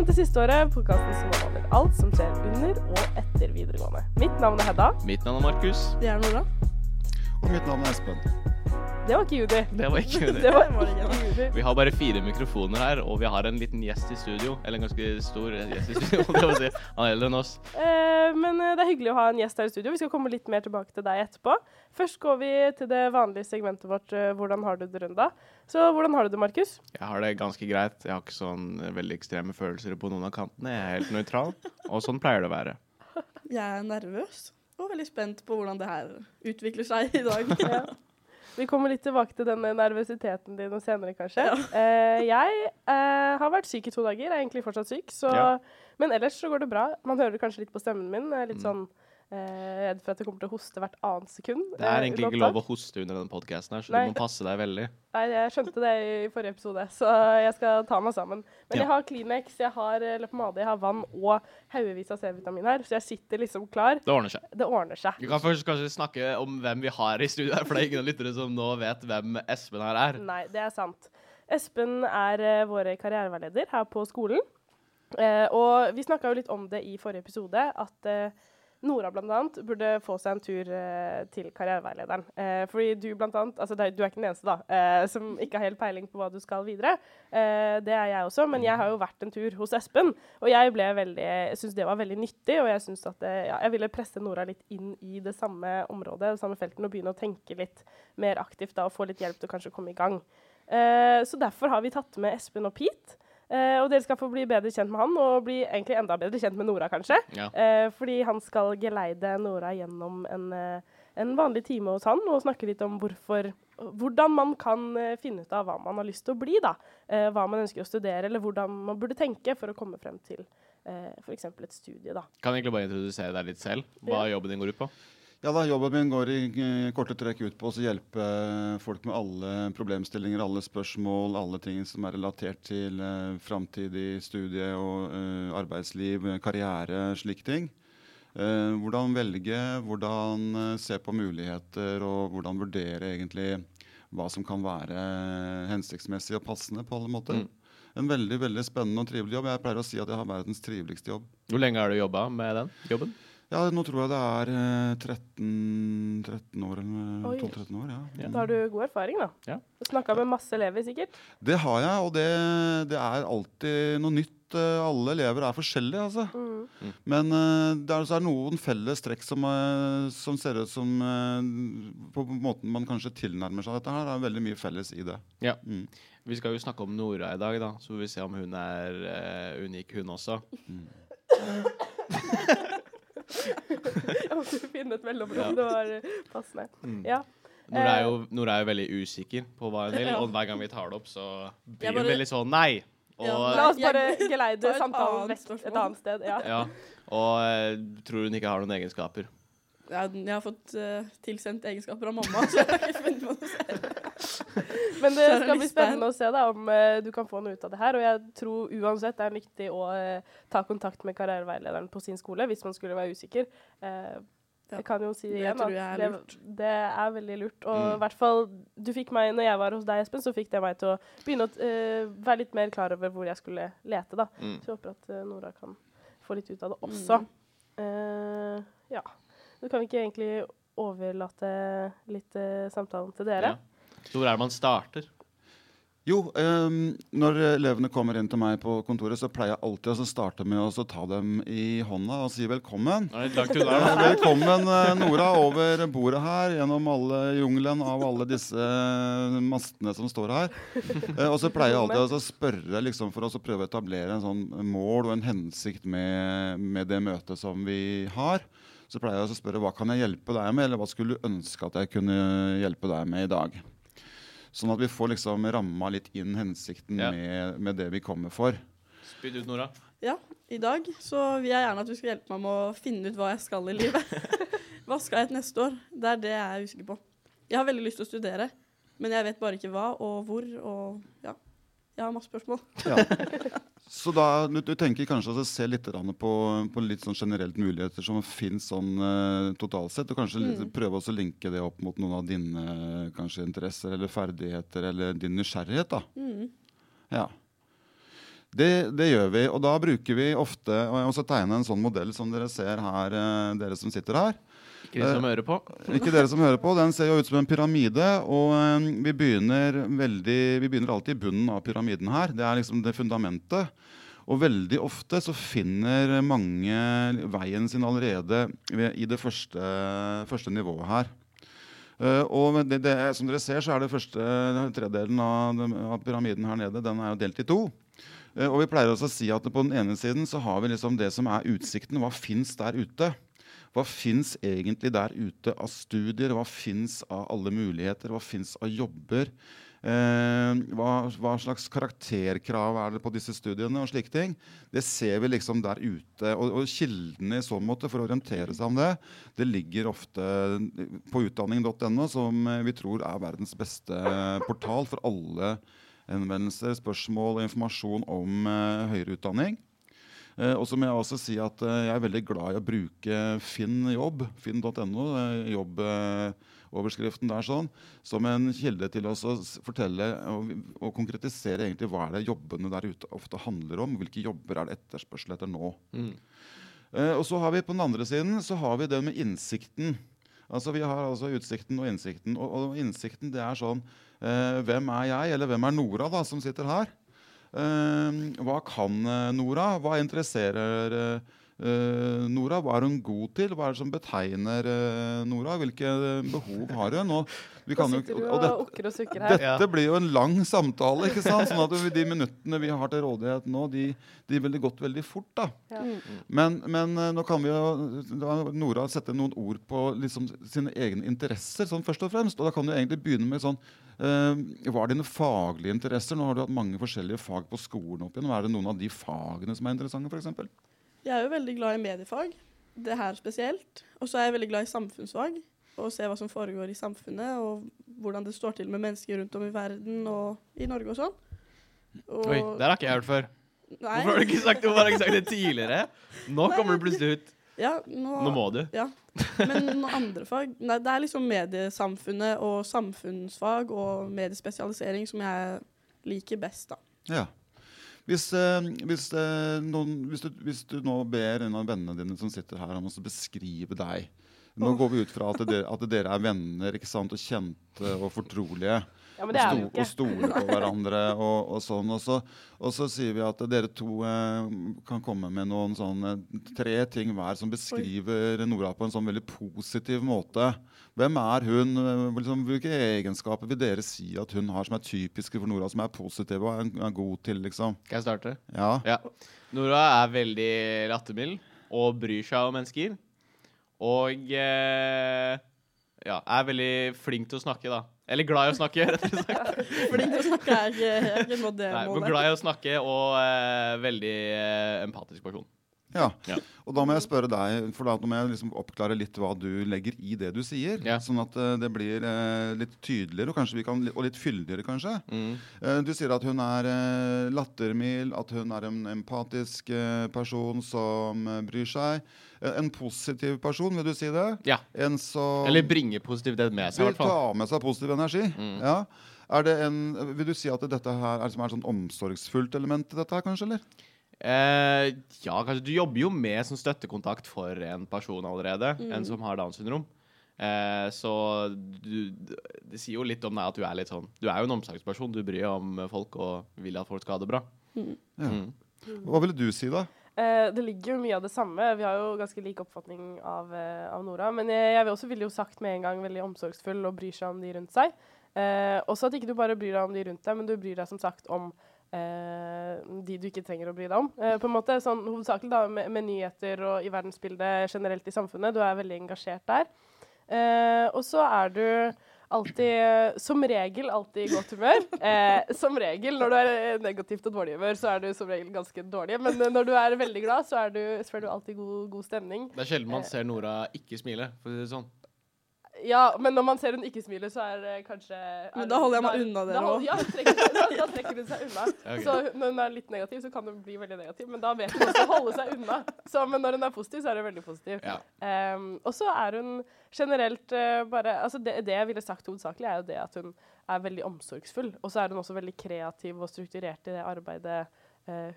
Velkommen til siste året, podkasten som omhandler alt som skjer under og etter videregående. Mitt navn er Hedda. Mitt navn er Markus. Det er Nora. Og mitt navn er Espen. Det var ikke Judy. Det var ikke Det det. var ikke Judy. Vi har bare fire mikrofoner her, og vi har en liten gjest i studio. Eller en ganske stor gjest i studio. det jeg si. Han er eldre enn oss. Eh, men eh, det er hyggelig å ha en gjest her i studio. Vi skal komme litt mer tilbake til deg etterpå. Først går vi til det vanlige segmentet vårt eh, Hvordan har du det, Runda? Så hvordan har du det, Markus? Jeg har det ganske greit. Jeg har ikke sånn veldig ekstreme følelser på noen av kantene. Jeg er helt nøytral, og sånn pleier det å være. Jeg er nervøs og veldig spent på hvordan det her utvikler seg i dag. Ja. Vi kommer litt tilbake til denne nervøsiteten din senere, kanskje. Ja. Eh, jeg eh, har vært syk i to dager, er egentlig fortsatt syk. Så, Ja. Men ellers så går det bra. Man hører kanskje litt på stemmen min. Er litt Mm. sånn eh, redd for at jeg kommer til å hoste hvert annet sekund. Det er eh, egentlig ikke lov å hoste under denne podkasten så Nei. du må passe deg veldig. Nei, jeg skjønte det i forrige episode, så jeg skal ta meg sammen. Men Ja. jeg har Kleenex, jeg har eh, jeg har vann og haugevis av C-vitamin her, så jeg sitter liksom klar. Det ordner seg. Det ordner seg. Vi kan først kanskje snakke om hvem vi har i studio her, for det er ingen lyttere som nå vet hvem Espen her er. Nei, det er sant. Espen er uh, vår karriereveileder her på skolen. Eh, og vi snakka jo litt om det i forrige episode, at eh, Nora annet burde få seg en tur eh, til karriereveilederen. Eh, fordi du blant annet, altså det du er ikke den eneste da, eh, som ikke har helt peiling på hva du skal videre. Eh, det er jeg også, men jeg har jo vært en tur hos Espen, og jeg ble veldig, jeg synes det var veldig nyttig, og jeg synes at det, ja, jeg ville presse Nora litt inn i det samme området, det samme felten, og begynne å tenke litt mer aktivt da, og få litt hjelp til å kanskje komme i gang. Eh, så derfor har vi tatt med Espen og Pete. Eh, og dere skal få bli bedre kjent med han, og bli egentlig enda bedre kjent med Nora, kanskje. Ja. Eh, fordi han skal geleide Nora gjennom en, eh, en vanlig time hos han, og snakke litt om hvorfor, hvordan man kan finne ut av hva man har lyst til å bli. da. Eh, hva man ønsker å studere, eller hvordan man burde tenke for å komme frem til eh, f.eks. et studie. da. Kan jeg egentlig bare introdusere deg litt selv? Hva Ja. jobben din går ut på? Ja da, Jobben min går i korte trekk ut på å hjelpe folk med alle problemstillinger, alle spørsmål, alle ting som er relatert til eh, framtidig studie og eh, arbeidsliv, karriere, slike ting. Eh, hvordan velge, hvordan se på muligheter og hvordan vurdere egentlig hva som kan være hensiktsmessig og passende på alle måter. Mm. En veldig veldig spennende og trivelig jobb. Jeg pleier å si at jeg har verdens triveligste jobb. Hvor lenge har du jobba med den jobben? Ja, nå tror jeg det er eh, 13, 13 år eller 12-13 år. ja. Ja. Da har du god erfaring, da. Ja. Snakka med masse elever, sikkert. Det har jeg, og det, det er alltid noe nytt. Eh, Alle elever er forskjellige, altså. Mm. Men eh, det er, så er noen felles trekk som, som ser ut som På måten man kanskje tilnærmer seg dette her, det er veldig mye felles i det. Ja. Mm. Vi skal jo snakke om Nora i dag, da, så får vi se om hun er uh, unik, hun også. Jeg måtte finne et mellomrom. Ja. Det var eh, passende. Mm. Ja. Nora er, Eh. jo, Nora er jo veldig usikker på hva hun vil, Ja. og hver gang vi tar det opp, så blir hun veldig sånn nei. Og, Ja, La oss bare geleide samtalen vekk et annet sted. Ja. ja, og eh, tror hun ikke har noen egenskaper. Jeg, jeg har fått uh, tilsendt egenskaper av mamma, så jeg har ikke funnet på noe selv. Men det skal bli spennende å se da, om uh, du kan få noe ut av det her. Og jeg tror uansett det er viktig å uh, ta kontakt med karriereveilederen på sin skole hvis man skulle være usikker. Uh, Ja, jeg kan jo si det igjen at er det, det er veldig lurt. Og i Mm. hvert fall, du fikk meg, når jeg var hos deg, Espen, så fikk det meg til å begynne å være litt mer klar over hvor jeg skulle lete. da. Mm. Så jeg håper at Nora kan få litt ut av det også. Mm. Eh, ja. Så kan vi ikke egentlig overlate litt samtalen til dere? Ja. Hvor er det man starter? Jo, um, når elevene kommer inn til meg på kontoret, så pleier jeg alltid å starte med å ta dem i hånda og si velkommen. Nei, velkommen, eh, Nora, over bordet her, gjennom alle jungelen av alle disse mastene som står her. Uh, og så pleier jeg alltid å spørre liksom, for å prøve å etablere en sånn mål og en hensikt med, med det møtet som vi har. Så pleier jeg å spørre hva kan jeg hjelpe deg med, eller hva skulle du ønske at jeg kunne hjelpe deg med i dag. Sånn at vi får liksom ramma litt inn hensikten Ja. med, med det vi kommer for. Spyd ut, Nora. Ja, i dag så vil jeg gjerne at du skal hjelpe meg med å finne ut hva jeg skal i livet. hva skal jeg til neste år? Det er det jeg er usikker på. Jeg har veldig lyst til å studere, men jeg vet bare ikke hva og hvor og ja. Jeg har masse spørsmål. Ja. Så da, du, du tenker kanskje å se litt på, på litt sånn generelt muligheter som finnes sånn uh, totalt sett, og kanskje Mm. prøve å linke det opp mot noen av dine kanskje interesser eller ferdigheter eller din nysgjerrighet. da. Mm. Ja. Det, det gjør vi, og da bruker vi ofte å også tegne en sånn modell som dere ser her, uh, dere som sitter her. Ikke de som hører på. Ikke dere som hører på. Den ser jo ut som en pyramide. Og eh, vi begynner, veldig, vi begynner alltid i bunnen av pyramiden her. Det er liksom det fundamentet. Og veldig ofte så finner mange veien sin allerede i det første, første nivået her. Eh, og det, det, som dere ser, så er det første tredelen av, av pyramiden her nede den er jo delt i to. Eh, og vi pleier også å si at på den ene siden så har vi liksom det som er utsikten. Hva fins der ute? Hva fins egentlig der ute av studier? Hva fins av alle muligheter? Hva fins av jobber? Eh, hva, hva slags karakterkrav er det på disse studiene? og slike ting. Det ser vi liksom der ute. Og, og kildene i så måte for å orientere seg om det, det ligger ofte på utdanning.no, som eh, vi tror er verdens beste portal for alle henvendelser, spørsmål og informasjon om eh, høyere utdanning. Eh, og så må jeg også si at eh, jeg er veldig glad i å bruke Finn jobb, finn.no, eh, jobboverskriften der sånn, som en kilde til å fortelle og, og konkretisere egentlig hva er det jobbene der ute ofte handler om. Hvilke jobber er det etterspørsel etter nå. Mm. Og så har vi på den andre siden så har vi det med innsikten. Altså Vi har altså utsikten og innsikten. Og, og innsikten det er sånn eh, Hvem er jeg, eller hvem er Nora, da, som sitter her? Eh, hva kan eh, Nora? Hva interesserer eh, Nora? Hva er hun god til? Hva er det som betegner eh, Nora? Hvilke behov har hun? Og, vi kan og og det, dette blir jo en lang samtale. ikke sant? Sånn at De minuttene vi har til rådighet nå, de, de ville gått veldig fort. da. Ja. Men, men eh, nå kan vi jo da, Nora sette noen ord på liksom, sine egne interesser. sånn først og fremst. Og da kan du egentlig begynne med sånn Uh, Hva er dine faglige interesser? Nå har du hatt mange forskjellige fag på skolen opp igjen. Hva er det noen av de fagene som er interessante, f.eks.? Jeg er jo veldig glad i mediefag, det her spesielt. Og så er jeg veldig glad i samfunnsfag. Og se hva som foregår i samfunnet, og hvordan det står til med mennesker rundt om i verden og i Norge og sånn. Og, Oi, det har ikke jeg hørt før. Nei, Hvorfor har du ikke sagt, har ikke sagt det tidligere? Nå Nei, kommer det du plutselig ut. ja, nå, Nå må du. Ja. Men noen andre fag Nei, det er liksom mediesamfunnet og samfunnsfag og mediespesialisering som jeg liker best, da. Ja. Hvis, eh, hvis, eh, noen, hvis, du, hvis du nå ber en av vennene dine som sitter her om å beskrive deg Nå går vi ut fra at dere, at dere er venner ikke sant, og kjente og fortrolige. ja, men det er vi jo ikke. og stoler på hverandre og, og sånn. Og så, og så sier vi at dere to eh, kan komme med noen sånne tre ting hver som beskriver Nora på en sånn veldig positiv måte. Hvem er hun? Eh, Liksom, hvilke egenskaper vil dere si at hun har som er typiske for Nora, som er positive og er, er god til, liksom? Skal jeg starte? Ja. Ja. Nora er veldig lattermild og bryr seg om mennesker. Og eh, ja, er veldig flink til å snakke, da. Eller glad i å snakke, rett og slett. Flink til å snakke er ikke, jeg har ikke nådd det målet. glad i å snakke og eh, veldig eh, empatisk person. Ja. Ja. Og da må jeg spørre deg, for da må jeg liksom oppklare litt hva du legger i det du sier. Ja. Sånn at eh, det blir eh, litt tydeligere og, vi kan, og litt fyldigere, kanskje. Mm. Eh, du sier at hun er eh, lattermild, at hun er en empatisk eh, person som eh, bryr seg. En positiv person, vil du si det? Ja. En som Eller bringe positivitet med seg, i vil hvert fall. ta med seg positiv energi. Mm. Ja. Er det en, vil du si at dette her er, som er et sånn omsorgsfullt element i dette her, kanskje? eller? Eh, ja, kanskje. Du jobber jo med som støttekontakt for en person allerede. Mm. En som har Downs syndrom. Eh, så du, det sier jo litt om deg at du er litt sånn Du er jo en omsorgsperson. Du bryr deg om folk og vil at folk skal ha det bra. Mm. Ja. Mm. Hva ville du si, da? Eh, det ligger jo mye av det samme. Vi har jo ganske lik oppfatning av, uh, av Nora. Men jeg, jeg vil også ville jo sagt med en gang veldig omsorgsfull og bryr seg om de rundt seg. Uh, også at ikke du bare bryr deg om de rundt deg, men du bryr deg som sagt om de du ikke trenger å bry deg om. På en måte sånn Hovedsakelig da med, med nyheter og i verdensbildet generelt i samfunnet. Du er veldig engasjert der. Og så er du alltid, som regel, alltid i godt humør. Eh, som regel, når du er negativt og dårlig humør, så er du som regel ganske dårlig. Men eh, når du er veldig glad, så er du, så er du alltid god, god stemning. Det er sjelden man ser Nora ikke smile, for å si det sånn. Ja, men når man ser hun ikke smiler, så er det kanskje er Men da holder jeg meg unna dere òg. Ja, trekker, da, da trekker hun seg unna. Okay. Så når hun er litt negativ, så kan hun bli veldig negativ, men da vet hun også å holde seg unna. Så, men når hun er positiv, så er hun veldig positiv. Ja. Um, og så er hun generelt uh, bare altså det, det jeg ville sagt hovedsakelig, er jo det at hun er veldig omsorgsfull. Og så er hun også veldig kreativ og strukturert i det arbeidet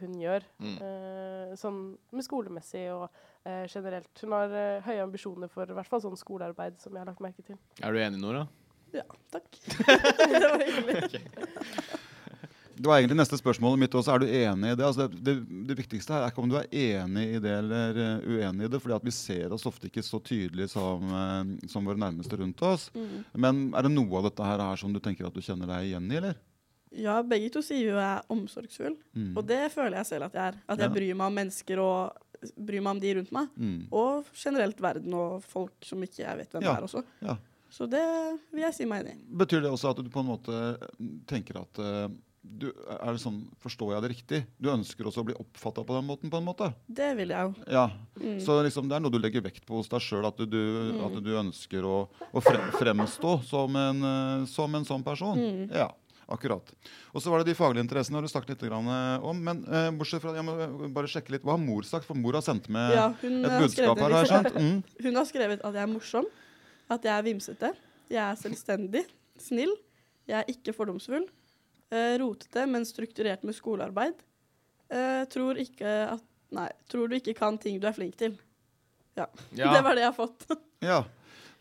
hun gjør. Mm. Eh, sånn med skolemessig og eh, generelt. Hun har eh, høye ambisjoner for i hvert fall sånn skolearbeid, som jeg har lagt merke til. Er du enig, Nora? Ja, takk. det var hyggelig. Det var egentlig neste spørsmålet mitt også. Er du enig i det? Altså det, det? Det viktigste her er ikke om du er enig i det eller eh, uenig i det. fordi at vi ser oss ofte ikke så tydelig som, eh, som våre nærmeste rundt oss. Mm. Men er det noe av dette her her som du tenker at du kjenner deg igjen i, eller? Ja, begge to sier jo jeg er omsorgsfull, Mm. og det føler jeg selv at jeg er. At jeg Ja. bryr meg om mennesker og bryr meg om de rundt meg. Mm. Og generelt verden og folk som ikke jeg vet hvem Ja. er også. Ja. Så det vil jeg si meg enig i. Betyr det også at du på en måte tenker at eh, du, er det sånn, Forstår jeg det riktig? Du ønsker også å bli oppfatta på den måten? på en måte? Det vil jeg jo. Ja, Mm. Så liksom, det er noe du legger vekt på hos deg sjøl, at, du, Mm. at du ønsker å, å frem, fremstå som en, eh, som en sånn person? Mm. Ja, akkurat. Og så var det de faglige interessene har du snakket litt grann, eh, om. Men eh, bortsett fra jeg må bare sjekke litt, hva har mor sagt? For mor har sendt med Ja, et budskap her, har skjønt. Mm. hun har skrevet at jeg er morsom, at jeg er vimsete, jeg er selvstendig, snill, jeg er ikke fordomsfull, eh, rotete, men strukturert med skolearbeid. Eh, tror ikke at Nei, tror du ikke kan ting du er flink til. Ja. Det var det jeg har fått. Ja.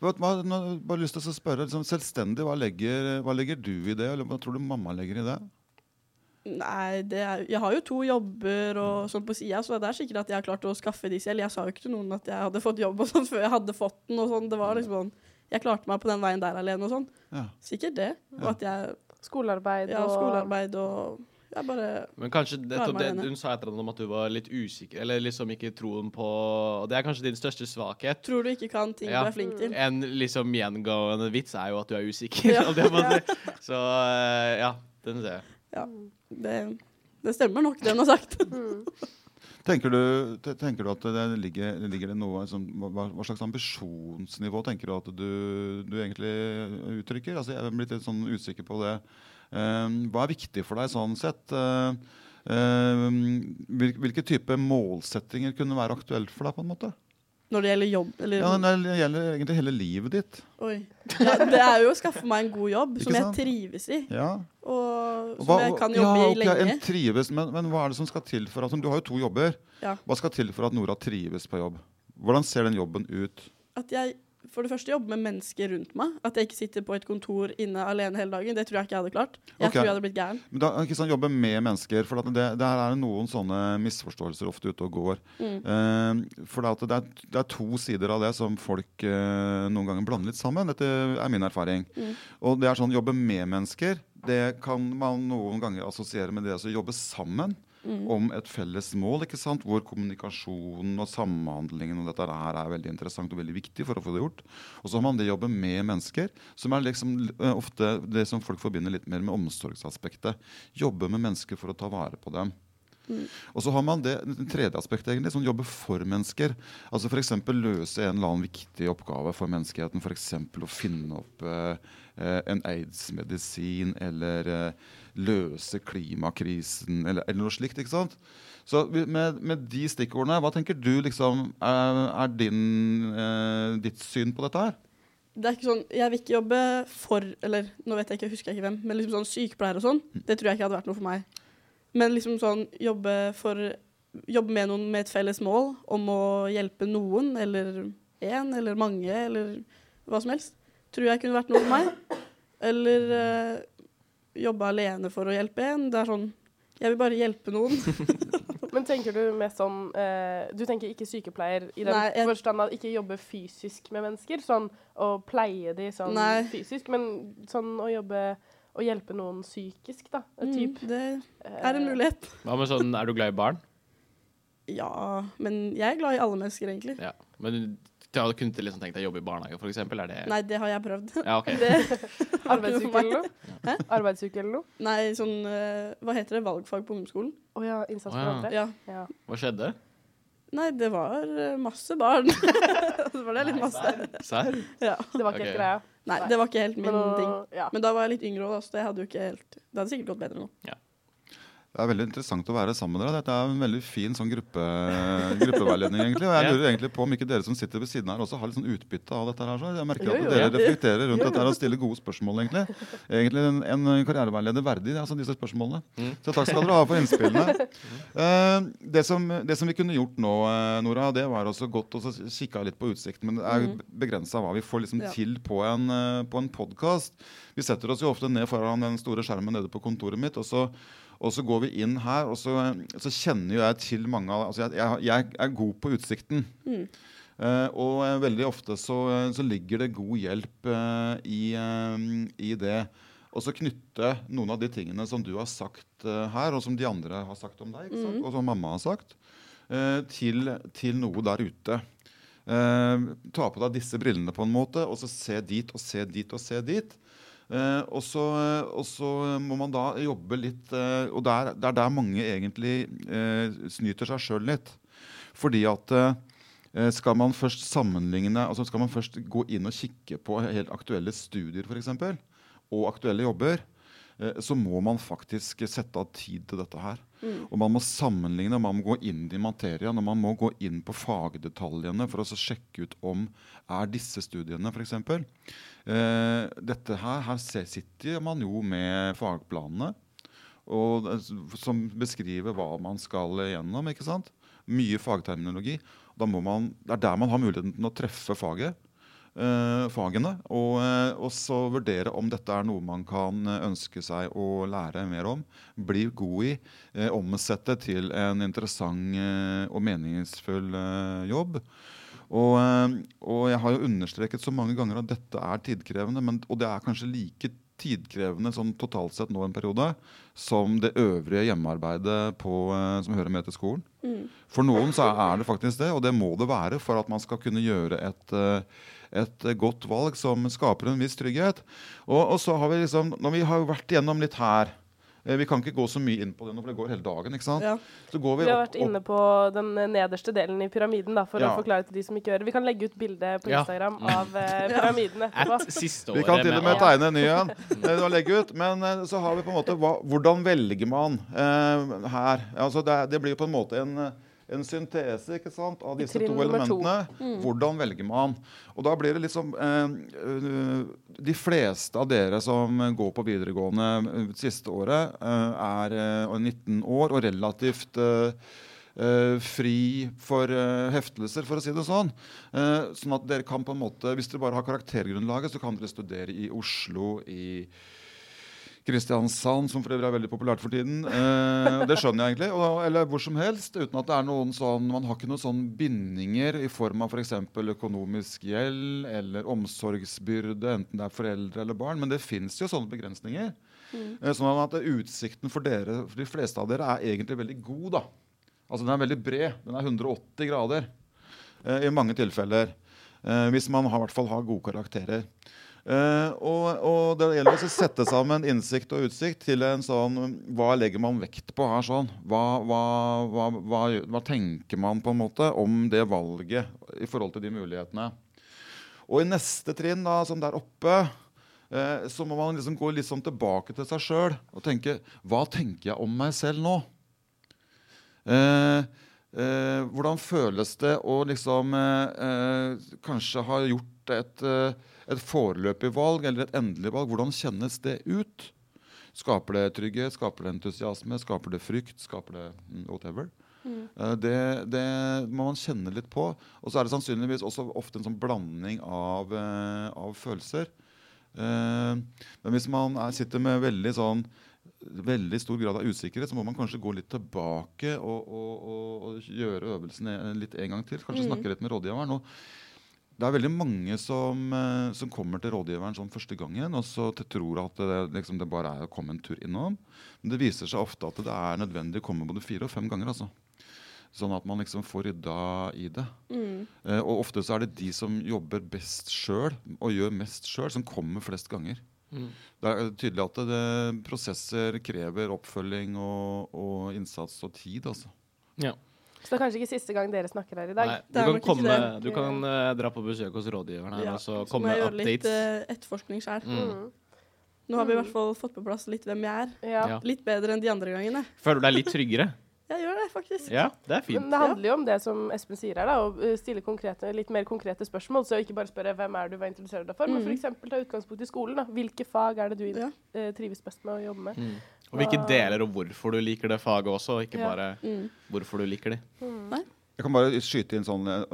Hva, har nå, bare lyst til å spørre, liksom, Selvstendig, hva legger, hva legger du i det? Eller hva tror du mamma legger i det? Nei, det er, jeg har jo to jobber og sånn på sida, så det er sikkert at jeg har klart å skaffe de selv. Jeg sa jo ikke til noen at jeg hadde fått jobb og sånn før jeg hadde fått den. og sånn. Det var liksom sånn, Jeg klarte meg på den veien der alene og sånn. Ja. Sikkert det. Og Ja. at jeg Skolearbeid Ja, skolearbeid og Jeg bare Men kanskje nettopp det, hun sa et eller annet om at du var litt usikker, eller liksom ikke troen på Og det er kanskje din største svakhet. tror du ikke kan ting Ja. du er flink til. En liksom gjengående vits er jo at du er usikker. Ja. det. Så eh, ja, den ser jeg. Ja, det, det stemmer nok, det hun har sagt. Mm. Tenker du, tenker du at det ligger, ligger det noe sånn, hva, hva slags ambisjonsnivå tenker du at du, du egentlig uttrykker? Altså, jeg er blitt litt sånn usikker på det. Eh, hva er viktig for deg sånn sett? Eh, eh, hvil- hvilke type målsettinger kunne være aktuelt for deg? på en måte? Når det gjelder jobb, eller Ja, Det gjelder egentlig hele livet ditt. Oi. Ja, det er jo å skaffe meg en god jobb som jeg trives i, Ja. og som Hva- jeg kan ja, jobbe i lenge. En trives, men, men hva er det som skal til for at Du har jo to jobber. Ja. Hva skal til for at Nora trives på jobb? Hvordan ser den jobben ut? At jeg for det første jobbe med mennesker rundt meg. At jeg ikke sitter på et kontor inne alene hele dagen. Det tror jeg ikke jeg hadde klart. Jeg okay. tror jeg hadde blitt gæren. Men da, ikke sånn, jobbe med mennesker, for det, der er det noen sånne misforståelser ofte ute og går. Mm. Uh, for at det, er, det er to sider av det som folk uh, noen ganger blander litt sammen. Dette er min erfaring. Mm. Og det er sånn jobbe med mennesker. Det kan man noen ganger assosiere med det å jobbe sammen Mm. om et felles mål, ikke sant? hvor kommunikasjonen og samhandlingen og dette her er veldig interessant og veldig viktig for å få det gjort. Og så har man det jobbe med mennesker, som er liksom eh, ofte det som folk forbinder litt mer med omsorgsaspektet. Jobbe med mennesker for å ta vare på dem. Mm. Og så har man det, det tredje aspektet, egentlig, som jobber for mennesker. Altså F.eks. løse en eller annen viktig oppgave for menneskeheten. F.eks. å finne opp eh, eh, en aids-medisin, eller eh, løse klimakrisen, eller, eller noe slikt. ikke sant? Så med, med de stikkordene, hva tenker du liksom er, er din, eh, ditt syn på dette her? Det er ikke sånn, Jeg vil ikke jobbe for Eller nå vet jeg ikke, husker jeg ikke hvem, men liksom sånn sykepleier og sånn, det tror jeg ikke hadde vært noe for meg. Men liksom sånn jobbe for Jobbe med noen med et felles mål om å hjelpe noen, eller én, eller mange, eller hva som helst, tror jeg kunne vært noe for meg. Eller eh, jobbe alene for å hjelpe en. Det er sånn Jeg vil bare hjelpe noen. Men tenker du mest sånn eh, Du tenker ikke sykepleier i den Nei, jeg- forstand at ikke jobbe fysisk med mennesker? Sånn å pleie de sånn Nei. fysisk, men sånn å jobbe å hjelpe noen psykisk, da. Mm, det eh, er en mulighet. Hva med sånn, er du glad i barn? Ja, men jeg er glad i alle mennesker, egentlig. Ja. Men du hadde kunnet liksom tenkt deg å jobbe i barnehage? Er det Nei, det har jeg prøvd. Ja, OK. Det, Arbeidsuke eller noe? Hæ? Arbeidsuke eller noe? nei, sånn eh, Hva heter det? Valgfag på ungdomsskolen? Å ja, innsats for ja. andre. Ja. Ja. Hva skjedde? Nei, det var eh, masse barn. Så var det litt masse. Serr? Ja. Det var ikke okay. helt greia. Nei, det var ikke helt min Men, ting. ja. Men da var jeg litt yngre òg, så det hadde jo ikke helt Det hadde sikkert gått bedre nå. Det er veldig interessant å være sammen med dere. Dette er en veldig fin sånn gruppe, gruppeveiledning. egentlig. Og jeg lurer egentlig på om ikke dere som sitter ved siden her, også har litt sånn utbytte av dette. her. Så jeg merker at dere reflekterer rundt dette her og stiller gode spørsmål. egentlig. Egentlig en, en karriereveileder verdig, altså disse spørsmålene. Mm. Så takk skal dere ha for innspillene. Eh, det, som, det som vi kunne gjort nå, eh, Nora, det var også godt å kikke litt på utsikten. Men det er Mm. begrensa hva vi får liksom til på en, eh, på en podkast. Vi setter oss jo ofte ned foran den store skjermen nede på kontoret mitt. og så og så går vi inn her, og så, så kjenner jo jeg til mange av altså jeg, jeg, jeg er god på utsikten. Mm. Uh, og eh, veldig ofte så, så ligger det god hjelp uh, i, uh, i det. Og så knytte noen av de tingene som du har sagt eh, her, og som de andre har sagt om deg? Mm. og som mamma har sagt, eh, til, til noe der ute. Eh, ta på deg disse brillene på en måte, og så se dit og se dit og se dit. Eh, og, så, og så må man da jobbe litt eh, Og det er, er der mange egentlig eh, snyter seg sjøl litt. Fordi at eh, skal man først sammenligne altså Skal man først gå inn og kikke på helt aktuelle studier for eksempel, og aktuelle jobber, eh, så må man faktisk sette av tid til dette her. Mm. Og man må sammenligne, man må gå inn i materien, og man må gå inn på fagdetaljene for å så sjekke ut om er disse studiene f.eks. Eh, dette her, her sitter man jo med fagplanene og, eh, som beskriver hva man skal gjennom. ikke sant? Mye fagterminologi. Man, det er der man har muligheten til å treffe faget. Eh, fagene, og, eh, og så vurdere om dette er noe man kan ønske seg å lære mer om. Bli god i. Eh, omsette til en interessant og meningsfull jobb. Og, og jeg har jo understreket så mange ganger at dette er tidkrevende, men, og det er kanskje like tidkrevende sånn totalt sett nå en periode som det øvrige hjemmearbeidet på, som hører med til skolen. Mm. For noen så er det faktisk det, og det må det være for at man skal kunne gjøre et, et eh, godt valg som skaper en viss trygghet. Og, og så har vi liksom, når vi har vært igjennom litt her eh, Vi kan ikke gå så mye inn på det nå, for det går hele dagen. ikke sant? Ja. Så går vi Vi har opp, vært inne på den nederste delen i pyramiden da, for Ja. å forklare til de som ikke hører. Vi kan legge ut bilde på Ja. Instagram av eh, pyramiden etterpå. At siste Vi kan til og med tegne en ny en eh, og legge ut. Men eh, så har vi på en måte hva, Hvordan velger man eh, her? Altså det, det blir på en måte en, eh, en syntese ikke sant, av disse to elementene. to. elementene. Hvordan velger man? Og da blir det liksom eh, eh, De fleste av dere som går på videregående eh, siste året, eh, er eh, 19 år og relativt eh, Uh, fri for uh, heftelser, for å si det sånn. Uh, sånn at dere kan på en måte, Hvis dere bare har karaktergrunnlaget, så kan dere studere i Oslo, i Kristiansand, som for øvrig er veldig populært for tiden. Eh, det skjønner jeg egentlig. Og, eller hvor som helst. Uten at det er noen sånn Man har ikke noen sånn bindinger i form av f.eks. økonomisk gjeld eller omsorgsbyrde, enten det er foreldre eller barn. Men det fins jo sånne begrensninger. Eh, sånn at utsikten for dere, for de fleste av dere, er egentlig veldig god. da. Altså Den er veldig bred. Den er 180 grader eh, i mange tilfeller. Eh, hvis man har, i hvert fall har gode karakterer. Eh, og, og det gjelder å sette sammen innsikt og utsikt til en sånn Hva legger man vekt på her? sånn? Hva, hva, hva, hva, tenker man på en måte om det valget i forhold til de mulighetene? Og i neste trinn, da, som der oppe, eh, så må man liksom gå litt sånn tilbake til seg sjøl og tenke Hva tenker jeg om meg selv nå? Eh, hvordan føles det å liksom kanskje ha gjort et, et foreløpig valg eller et endelig valg? Hvordan kjennes det ut? Skaper det trygghet? Skaper det entusiasme? Skaper det frykt? Skaper det mm, whatever? Mm. det, det må man kjenne litt på. Og så er det sannsynligvis også ofte en sånn blanding av, eh, av følelser. Eh, men hvis man er, sitter med veldig sånn veldig stor grad av usikkerhet, så må man kanskje gå litt tilbake og, og, og, og gjøre øvelsen litt en gang til. Kanskje Mm. snakke litt med rådgiveren. Og det er veldig mange som, eh, som kommer til rådgiveren sånn første gangen og så tror at det, liksom, det bare er å komme en tur innom. Men det viser seg ofte at det er nødvendig å komme både fire og fem ganger. altså. Sånn at man liksom får rydda i det. Mm. Eh, og ofte så er det de som jobber best sjøl og gjør mest sjøl, som kommer flest ganger. Mm. Det er tydelig at det, prosesser krever oppfølging og, og innsats og tid. altså. Ja. Så det er kanskje ikke siste gang dere snakker her i dag. Nei, du kan, komme, du kan uh, dra på besøk hos rådgiveren her Ja, og så Så må jeg med gjøre litt uh, etterforskning sjøl. Mm. Mm. Nå har vi i hvert fall fått på plass litt hvem jeg er. Ja. Litt bedre enn de andre gangene. Føler du deg litt tryggere? Jeg gjør det, faktisk. Ja, det er fint. Men det handler jo om det som Espen sier her, da, å uh, stille konkrete, litt mer konkrete spørsmål. Så ikke bare spørre hvem er du, hva interesserer deg for, men Mm. f.eks. ta utgangspunkt i skolen. da. Hvilke fag er det du Ja. trives best med å jobbe med? Mm. Og hvilke deler og hvorfor du liker det faget også, ikke bare Mm. hvorfor du liker det. Jeg kan bare skyte inn sånn eh,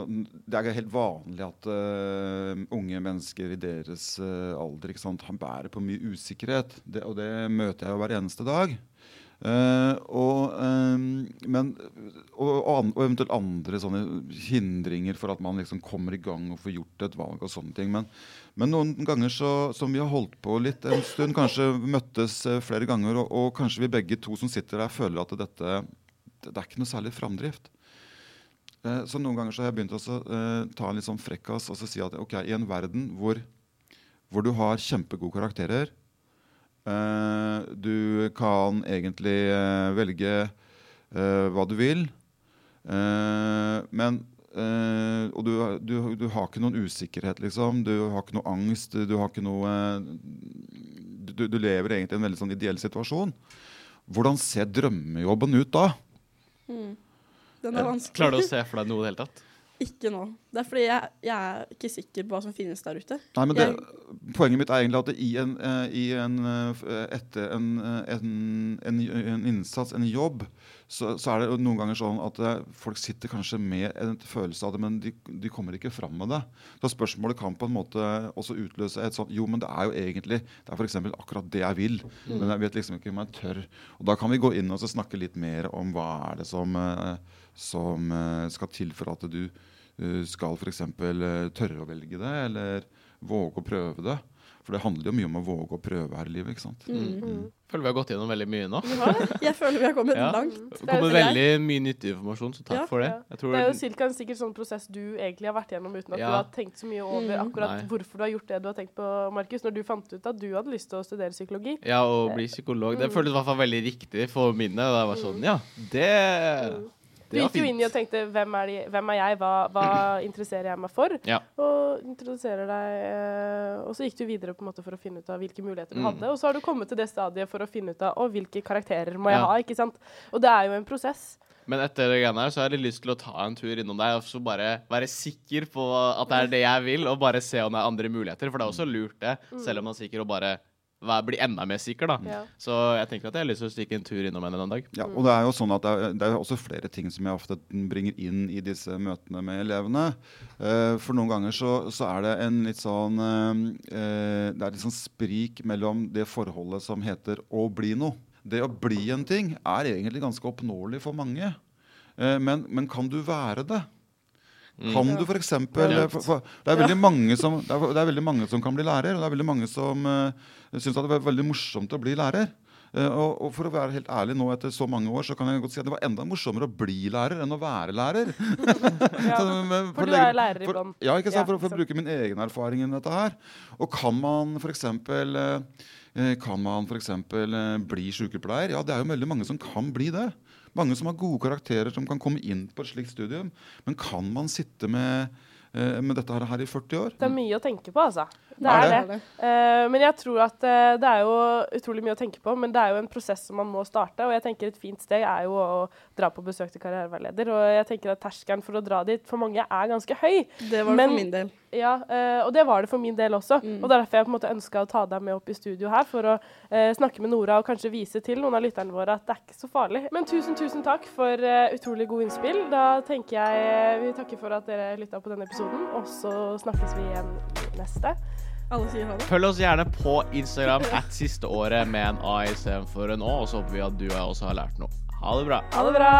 Det er helt vanlig at uh, unge mennesker i deres uh, alder ikke sant, han bærer på mye usikkerhet. Det, og det møter jeg jo hver eneste dag. Eh, og, eh, men, og, og, eventuelt andre sånne hindringer for at man liksom kommer i gang og får gjort et valg. og sånne ting. Men, men noen ganger så, som vi har holdt på litt en stund, kanskje møttes eh, flere ganger, og, og kanskje vi begge to som sitter der, føler at dette det, er ikke noe særlig framdrift. Så noen ganger så har jeg begynt å ta en litt sånn frekkas og så si at ok, i en verden hvor, hvor du har kjempegode karakterer Du kan egentlig eh, velge eh, hva du vil, eh, men eh, Og du, du, du har ikke noen usikkerhet, liksom. Du har ikke noe angst. Du har ikke noe eh, du, du lever egentlig i en veldig sånn ideell situasjon. Hvordan ser drømmejobben ut da? Mm. Den er vanskelig. Klarer du å se for deg noe i det hele tatt? Ikke nå. Det er fordi jeg, jeg er ikke sikker på hva som finnes der ute. Nei, men det, Jeg- Poenget mitt er egentlig at det i en, eh, i en eh, etter en, eh, en, en, en innsats, en jobb, så, så er det noen ganger sånn at folk sitter kanskje med en følelse av det, men de, de kommer ikke fram med det. Så spørsmålet kan på en måte også utløse et sånt Jo, men det er jo egentlig Det er f.eks. akkurat det jeg vil, men jeg vet liksom ikke om jeg tør. Og da kan vi gå inn og så snakke litt mer om hva er det som, som eh, skal til for at du eh, skal f.eks. tørre å velge det, eller våge å prøve det. For det handler jo mye om å våge å prøve her i livet. ikke sant? Mm. Føler vi har gått gjennom veldig mye nå. Ja. Jeg føler vi har kommet Ja. langt. Det er kommer veldig mye nyttig informasjon, så takk Ja. for det. Jeg tror Det er jo cirka en sikkert sånn prosess du egentlig har vært gjennom uten at Ja. du har tenkt så mye over Mm. akkurat Nei. hvorfor du har gjort det du har tenkt på, Markus, når du fant ut at du hadde lyst til å studere psykologi. Ja, og bli psykolog. Det Mm. føltes i hvert fall veldig riktig for minnet. Det var sånn, ja, det, Mm. Du gikk jo inn i og tenkte hvem er, de, hvem er jeg, hva, hva interesserer jeg meg for? Ja. Og introduserer deg eh, Og så gikk du videre på en måte for å finne ut av hvilke muligheter du Mm. hadde. Og så har du kommet til det stadiet for å finne ut av å, hvilke karakterer må jeg Ja. ha. ikke sant? Og det er jo en prosess. Men etter det greiene her så har jeg lyst til å ta en tur innom deg og så bare være sikker på at det er det jeg vil, og bare se om det er andre muligheter. For det er også lurt, det, selv om man er sikker, og bare bli enda mer sikker, da. Ja. Så jeg tenker at jeg har lyst til å stikke en tur innom henne en dag. Ja, og det er jo sånn at det er, det er også flere ting som jeg ofte bringer inn i disse møtene med elevene. Uh, for noen ganger så, så er det en litt sånn eh, eh, Det er litt sånn sprik mellom det forholdet som heter å bli noe. Det å bli en ting er egentlig ganske oppnåelig for mange. Uh, men, men kan du være det? Mm. Kan du f.eks. For, for, det, er veldig mange som, det, er, det er veldig mange som kan bli lærer, og det er veldig mange som uh, syns det er veldig morsomt å bli lærer. Uh, og, og for å være helt ærlig nå etter så mange år, så kan jeg godt si at det var enda morsommere å bli lærer enn å være lærer. Ja. Så, men For du er lærer i for- bånn. Ja, ikke sant? Ja, For, for å bruke min egen erfaring i dette her. Og kan man f.eks. Uh, kan man f.eks. Eh, bli sykepleier? Ja, det er jo veldig mange som kan bli det. Mange som har gode karakterer som kan komme inn på et slikt studium. Men kan man sitte med, eh, med dette her, i 40 år? Det er mye å tenke på, altså. Det Er det? det. Eh, men jeg tror at eh, det er jo utrolig mye å tenke på, men det er jo en prosess som man må starte. Og jeg tenker et fint steg er jo å dra på besøk til karriereveileder. Og jeg tenker at terskelen for å dra dit for mange er ganske høy. Det var det Men- for min del. Ja, eh, og det var det for min del også. Mm. Og er derfor jeg på en måte ønska å ta deg med opp i studio her, for å snakke med Nora og kanskje vise til noen av lytterne våre at det er ikke så farlig. Men tusen, tusen takk for utrolig gode innspill. Da tenker jeg vi takker for at dere lytta på denne episoden, og så snakkes vi igjen neste. Alle sier ha det. Følg oss gjerne på Instagram at siste året med en A istedenfor en Å, og så håper vi at du og jeg også har lært noe. Ha det bra. Ha det bra.